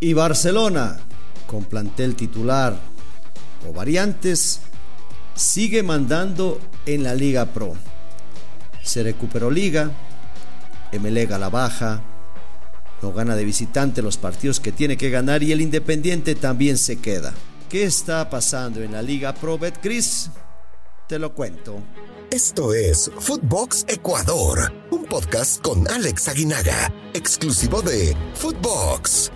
Y Barcelona, con plantel titular o variantes, sigue mandando en la Liga Pro. Se recuperó Liga, Emelega la baja, no gana de visitante los partidos que tiene que ganar y el Independiente también se queda. ¿Qué está pasando en la Liga Pro Betcris? Te lo cuento. Esto es Footbox Ecuador, un podcast con Alex Aguinaga, exclusivo de Footbox.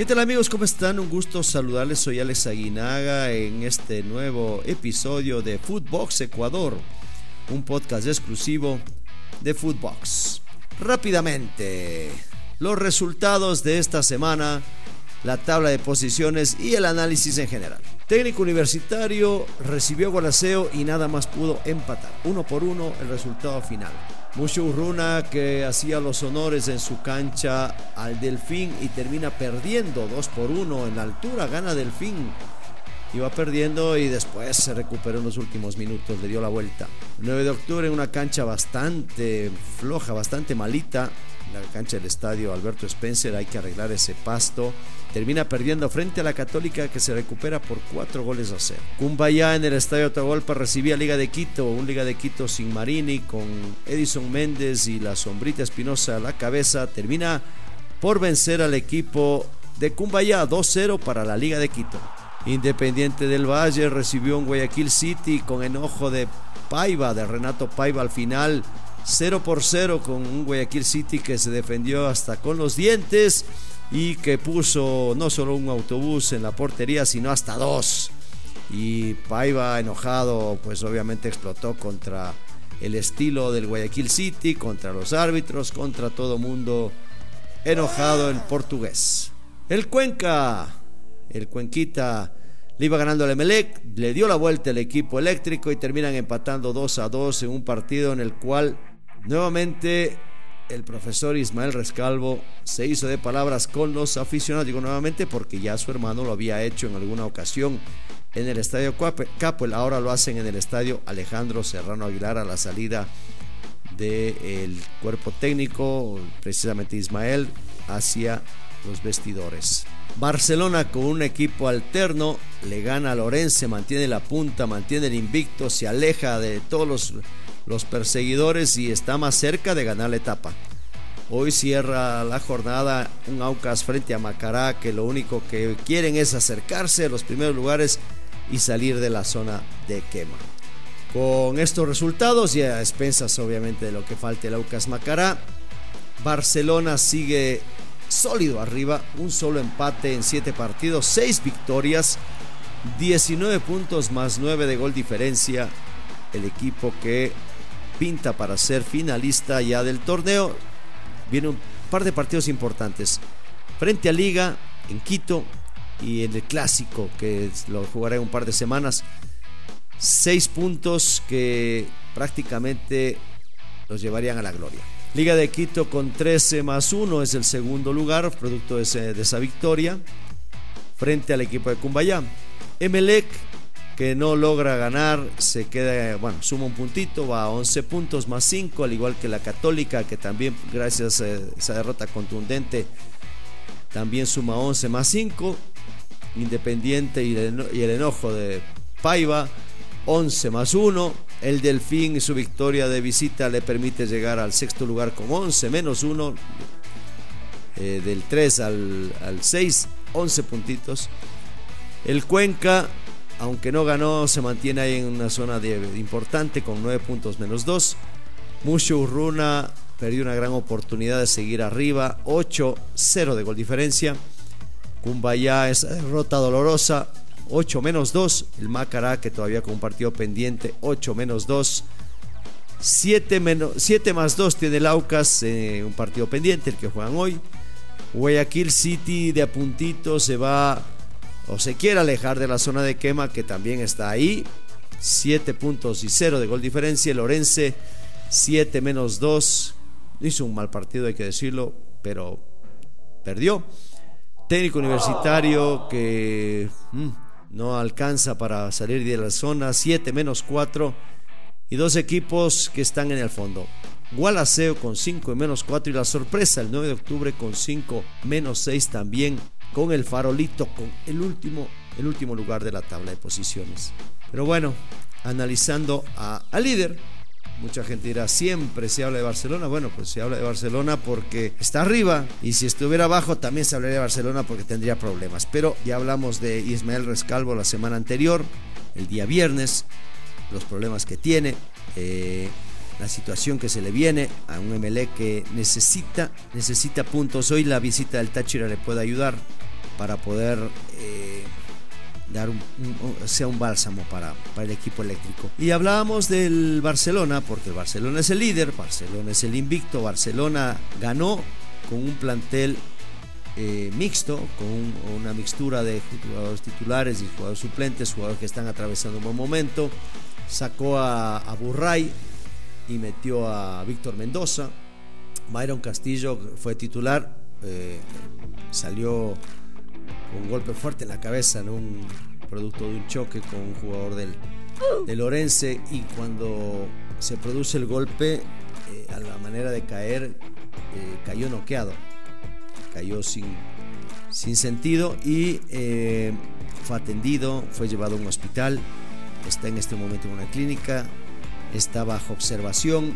¿Qué tal amigos? ¿Cómo están? Un gusto saludarles. Soy Alex Aguinaga en este nuevo episodio de Footbox Ecuador, un podcast exclusivo de Footbox. Rápidamente, los resultados de esta semana, la tabla de posiciones y el análisis en general. Técnico universitario recibió Gualaceo y nada más pudo empatar. Uno por uno el resultado final. Mucho Urruna que hacía los honores en su cancha al Delfín y termina perdiendo 2 por 1 en la altura, gana Delfín. Iba perdiendo y después se recuperó en los últimos minutos, le dio la vuelta. 9 de octubre en una cancha bastante floja, bastante malita, la cancha del estadio Alberto Spencer, hay que arreglar ese pasto. Termina perdiendo frente a la Católica que se recupera por cuatro goles a cero. Cumbaya en el estadio Atahualpa recibía Liga de Quito, un Liga de Quito sin Marini, con Edison Méndez y la sombrita Espinosa a la cabeza. Termina por vencer al equipo de Cumbaya 2-0 para la Liga de Quito. Independiente del Valle recibió un Guayaquil City con enojo de Paiva, de Renato Paiva al final 0 por 0 con un Guayaquil City que se defendió hasta con los dientes y que puso no solo un autobús en la portería, sino hasta dos. Y Paiva enojado, pues obviamente explotó contra el estilo del Guayaquil City, contra los árbitros, contra todo mundo enojado el portugués. El Cuenca, el Cuenquita le iba ganando el Emelec, le dio la vuelta el equipo eléctrico y terminan empatando 2 a 2 en un partido en el cual Nuevamente el profesor Ismael Rescalvo se hizo de palabras con los aficionados, digo nuevamente porque ya su hermano lo había hecho en alguna ocasión en el estadio Capel, ahora lo hacen en el estadio Alejandro Serrano Aguilar a la salida del cuerpo técnico, precisamente Ismael, hacia los vestidores. Barcelona con un equipo alterno le gana a Lorense, mantiene la punta, mantiene el invicto, se aleja de todos los perseguidores y está más cerca de ganar la etapa. Hoy cierra la jornada un Aucas frente a Macará que lo único que quieren es acercarse a los primeros lugares y salir de la zona de quema. Con estos resultados y a expensas obviamente de lo que falte el Aucas Macará, Barcelona sigue sólido arriba, un solo empate en 7 partidos, 6 victorias, 19 puntos más 9 de gol diferencia. El equipo que pinta para ser finalista ya del torneo. Viene un par de partidos importantes. Frente a Liga en Quito y en el Clásico, que lo jugará en un par de semanas. Seis puntos que prácticamente los llevarían a la gloria. Liga de Quito con 13 más 1 es el segundo lugar, producto de, de esa victoria, frente al equipo de Cumbayá. Emelec que no logra ganar, se queda, bueno, suma un puntito, va a 11 puntos más 5, al igual que la Católica, que también gracias a esa derrota contundente, también suma 11 más 5. Independiente y el enojo de Paiva, 11 más 1. El Delfín y su victoria de visita le permite llegar al sexto lugar con 11 menos 1. Eh, del 3 al, al 6, 11 puntitos. El Cuenca aunque no ganó, se mantiene ahí en una zona de, importante con 9 puntos menos 2. Mucho Urruna perdió una gran oportunidad de seguir arriba, 8-0 de gol diferencia. Cumbaya esa derrota dolorosa, 8 menos 2. El Macará que todavía con un partido pendiente, 8 menos 2. 7, menos, 7 más 2 tiene el Aucas, eh, un partido pendiente, el que juegan hoy. Guayaquil City de a puntito se va o se quiere alejar de la zona de quema que también está ahí. 7 puntos y 0 de gol diferencia. Lorense 7 menos 2. Hizo un mal partido, hay que decirlo, pero perdió. Técnico universitario que mm, no alcanza para salir de la zona. 7 menos 4. Y dos equipos que están en el fondo. Gualaceo con 5 y menos 4 y la sorpresa el 9 de octubre con 5 menos 6 también con el farolito, con el último, el último lugar de la tabla de posiciones. Pero bueno, analizando al líder, Mucha gente dirá, siempre se habla de Barcelona. Bueno, pues se habla de Barcelona porque está arriba y si estuviera abajo también se hablaría de Barcelona porque tendría problemas. Pero ya hablamos de Ismael Rescalvo la semana anterior, el día viernes, los problemas que tiene. Eh, la situación que se le viene a un MLE que necesita, necesita puntos. Hoy la visita del Táchira le puede ayudar para poder eh, dar sea un bálsamo para, para, el equipo eléctrico. Y hablábamos del Barcelona, porque el Barcelona es el líder, Barcelona es el invicto, Barcelona ganó con un plantel eh, mixto, con una mixtura de jugadores titulares y jugadores suplentes, jugadores que están atravesando un buen momento. Sacó a, a Burray y metió a Víctor Mendoza. Byron Castillo fue titular, eh, salió un golpe fuerte en la cabeza, un producto de un choque con un jugador del, del Orense. Y cuando se produce el golpe, eh, a la manera de caer, eh, cayó noqueado, cayó sin, sin sentido y eh, fue atendido, fue llevado a un hospital, está en este momento en una clínica, está bajo observación,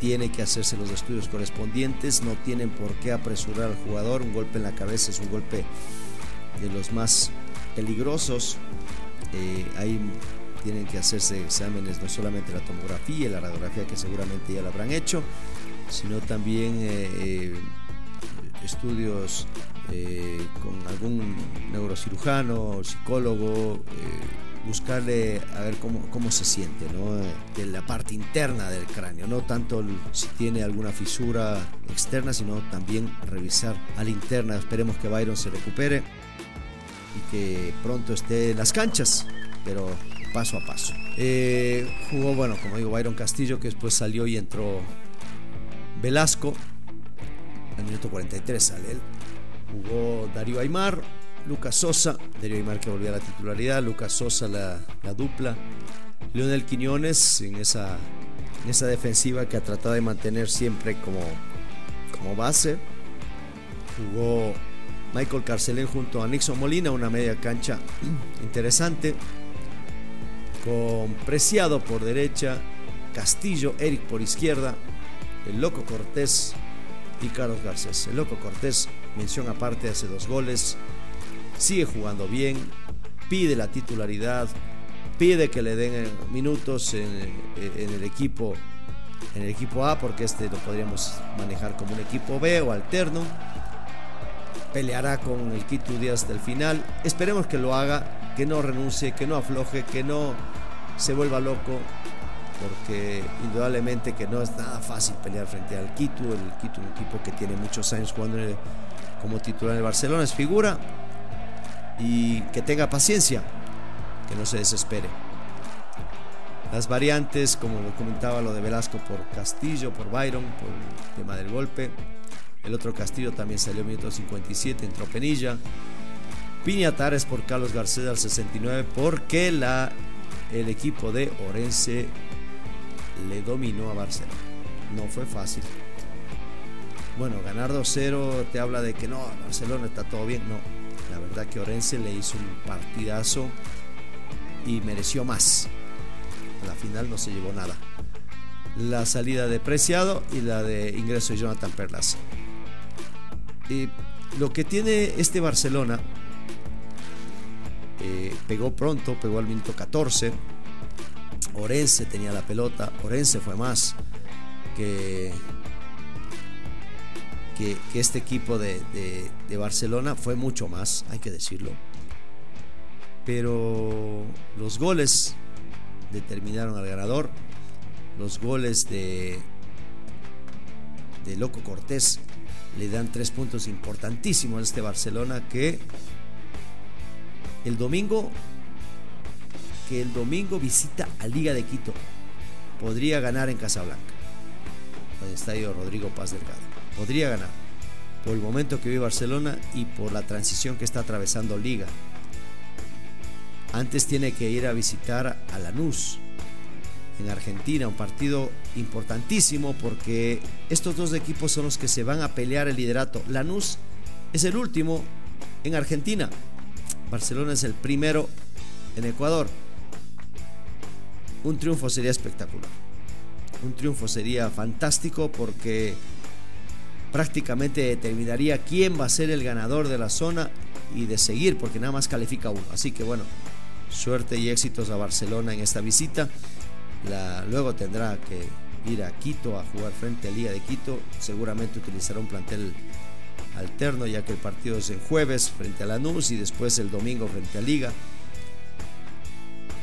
tiene que hacerse los estudios correspondientes, no tienen por qué apresurar al jugador, un golpe en la cabeza es un golpe de los más peligrosos. Eh, ahí tienen que hacerse exámenes, no solamente la tomografía y la radiografía que seguramente ya lo habrán hecho, sino también eh, eh, estudios con algún neurocirujano, psicólogo, buscarle a ver cómo, cómo se siente, ¿no? de la parte interna del cráneo, no tanto si tiene alguna fisura externa, sino también revisar a la interna. Esperemos que Byron se recupere y que pronto esté en las canchas, pero paso a paso. Eh, jugó, bueno, como digo, Byron Castillo, que después salió y entró Velasco. Al minuto 43 sale él. Jugó Darío Aymar, Lucas Sosa, Darío Aymar que volvió a la titularidad, Lucas Sosa la, la dupla, Leonel Quiñones en esa, en esa defensiva que ha tratado de mantener siempre como, como base. Jugó Michael Carcelén junto a Nixon Molina, una media cancha interesante. Con Preciado por derecha, Castillo, Eric por izquierda, el Loco Cortés y Carlos Garcés. El Loco Cortés, mención aparte, hace dos goles, sigue jugando bien, pide la titularidad, pide que le den minutos en, en el equipo en el equipo A porque este lo podríamos manejar como un equipo B o alterno peleará con el Quito Díaz hasta el final. Esperemos que lo haga, que no renuncie, que no afloje, que no se vuelva loco, porque indudablemente que no es nada fácil pelear frente al Quito. El Quito, un equipo que tiene muchos años jugando como titular en el Barcelona, es figura y que tenga paciencia, que no se desespere. Las variantes, como comentaba lo de Velasco por Castillo, por Byron, por el tema del golpe. El otro Castillo también salió minuto 57, entró Penilla. Piñatares por Carlos García al 69 porque la, el equipo de Orense le dominó a Barcelona. No fue fácil. Bueno, ganar 2-0 te habla de que no, Barcelona está todo bien. No, la verdad que Orense le hizo un partidazo y mereció más. La final no se llevó nada. La salida de Preciado y la de ingreso de Jonathan Perlas. Lo que tiene este Barcelona, eh, pegó pronto, pegó al minuto 14. Orense tenía la pelota, Orense fue más que, que, este equipo de, de Barcelona, fue mucho más, hay que decirlo. Pero los goles determinaron al ganador, los goles de, de Loco Cortés le dan tres puntos importantísimos a este Barcelona que el domingo que el domingo visita a Liga de Quito. Podría ganar en Casablanca en el estadio Rodrigo Paz Delgado. Podría ganar por el momento que vive Barcelona y por la transición que está atravesando Liga. Antes tiene que ir a visitar a Lanús en Argentina, un partido importantísimo porque estos dos equipos son los que se van a pelear el liderato. Lanús es el último en Argentina. Barcelona es el primero en Ecuador. Un triunfo sería espectacular. Un triunfo sería fantástico porque prácticamente determinaría quién va a ser el ganador de la zona y de seguir, porque nada más califica uno. Así que bueno, suerte y éxitos a Barcelona en esta visita. Luego tendrá que ir a Quito a jugar frente a Liga de Quito. Seguramente utilizará un plantel alterno, ya que el partido es el jueves frente a Lanús y después el domingo frente a Liga.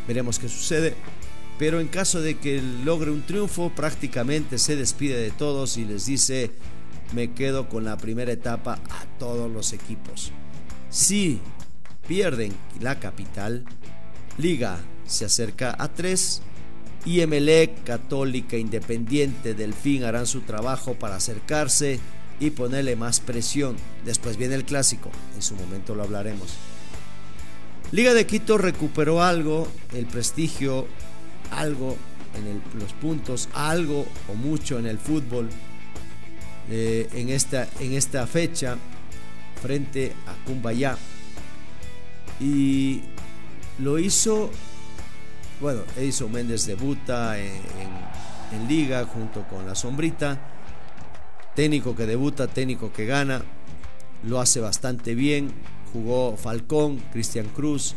Veremos qué sucede. Pero en caso de que logre un triunfo, prácticamente se despide de todos y les dice me quedo con la primera etapa a todos los equipos. Si pierden la capital, Liga se acerca a 3 y Emelec, Católica, Independiente, Delfín harán su trabajo para acercarse y ponerle más presión. Después viene el clásico, en su momento lo hablaremos. Liga de Quito recuperó algo, el prestigio, algo en los puntos, algo o mucho en el fútbol eh, en, esta, en esta fecha frente a Cumbayá. Y lo hizo, bueno, Edison Méndez debuta en, liga junto con la sombrita. Técnico que debuta, técnico que gana. Lo hace bastante bien. Jugó Falcón, Cristian Cruz,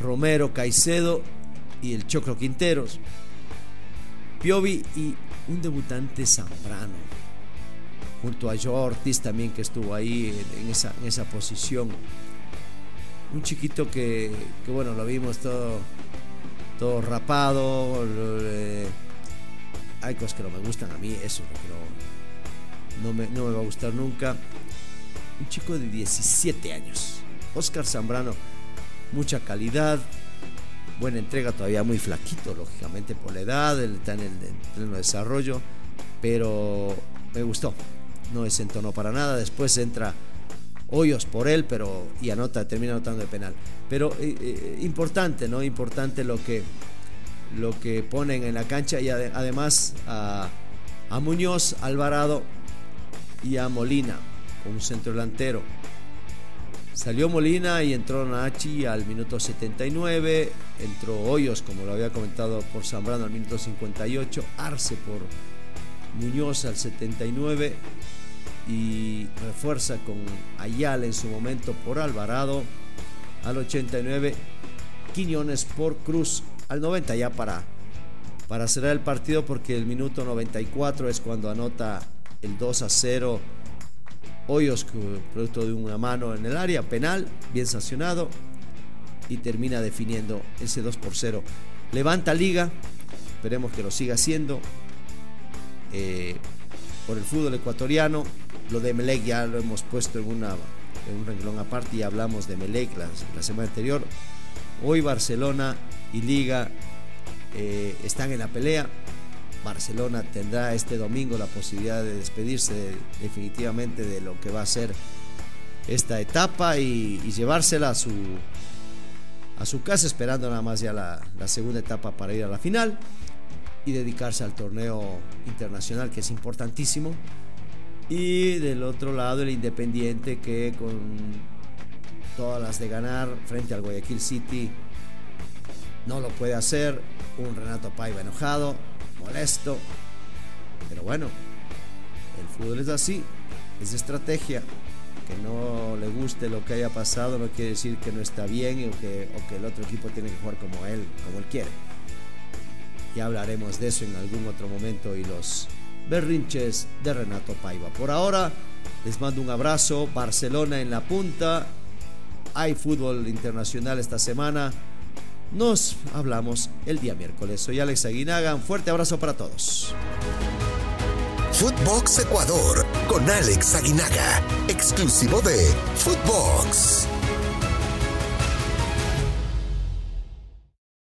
Romero, Caicedo y el Choclo Quinteros. Piovi y un debutante Zambrano junto a Joe Ortiz también que estuvo ahí en esa posición. Un chiquito que, bueno, lo vimos todo, rapado. hay cosas que no me gustan a mí, eso no, me, no me va a gustar nunca. Un chico de 17 años. Oscar Zambrano, mucha calidad, buena entrega, todavía muy flaquito, lógicamente por la edad, está en el pleno desarrollo, pero me gustó, no desentonó para nada. Después entra Hoyos por él, pero y anota, termina anotando de penal. Pero eh, eh, importante, ¿no? Importante lo que, lo que ponen en la cancha y además a, Muñoz, Alvarado y a Molina como un centro delantero. Salió Molina y entró Nachi al minuto 79, entró Hoyos, como lo había comentado por Zambrano, al minuto 58, Arce por Muñoz al 79 y refuerza con Ayala en su momento por Alvarado al 89, Quiñones por Cruz al 90 ya para, para cerrar el partido porque el minuto 94 es cuando anota el 2 a 0 Hoyos, producto de una mano en el área, penal, bien sancionado y termina definiendo ese 2 por 0. Levanta liga, esperemos que lo siga haciendo. Eh, por el fútbol ecuatoriano. Lo de Melec ya lo hemos puesto en, una, en un renglón aparte y hablamos de Melec la, semana anterior. Hoy Barcelona y Liga eh, están en la pelea. Barcelona tendrá este domingo la posibilidad de despedirse definitivamente de lo que va a ser esta etapa y, llevársela a su, a su casa esperando nada más ya la, la segunda etapa para ir a la final y dedicarse al torneo internacional que es importantísimo. Y del otro lado el Independiente que con todas las de ganar frente al Guayaquil City no lo puede hacer. Un Renato Paiva enojado, molesto. Pero bueno, el fútbol es así, es estrategia. Que no le guste lo que haya pasado no quiere decir que no está bien o que, o que el otro equipo tiene que jugar como él, como él quiere. Ya hablaremos de eso en algún otro momento y los berrinches de Renato Paiva. Por ahora, les mando un abrazo. Barcelona en la punta. Hay fútbol internacional esta semana. Nos hablamos el día miércoles. Soy Alex Aguinaga. Un fuerte abrazo para todos. Footbox Ecuador con Alex Aguinaga, exclusivo de Footbox.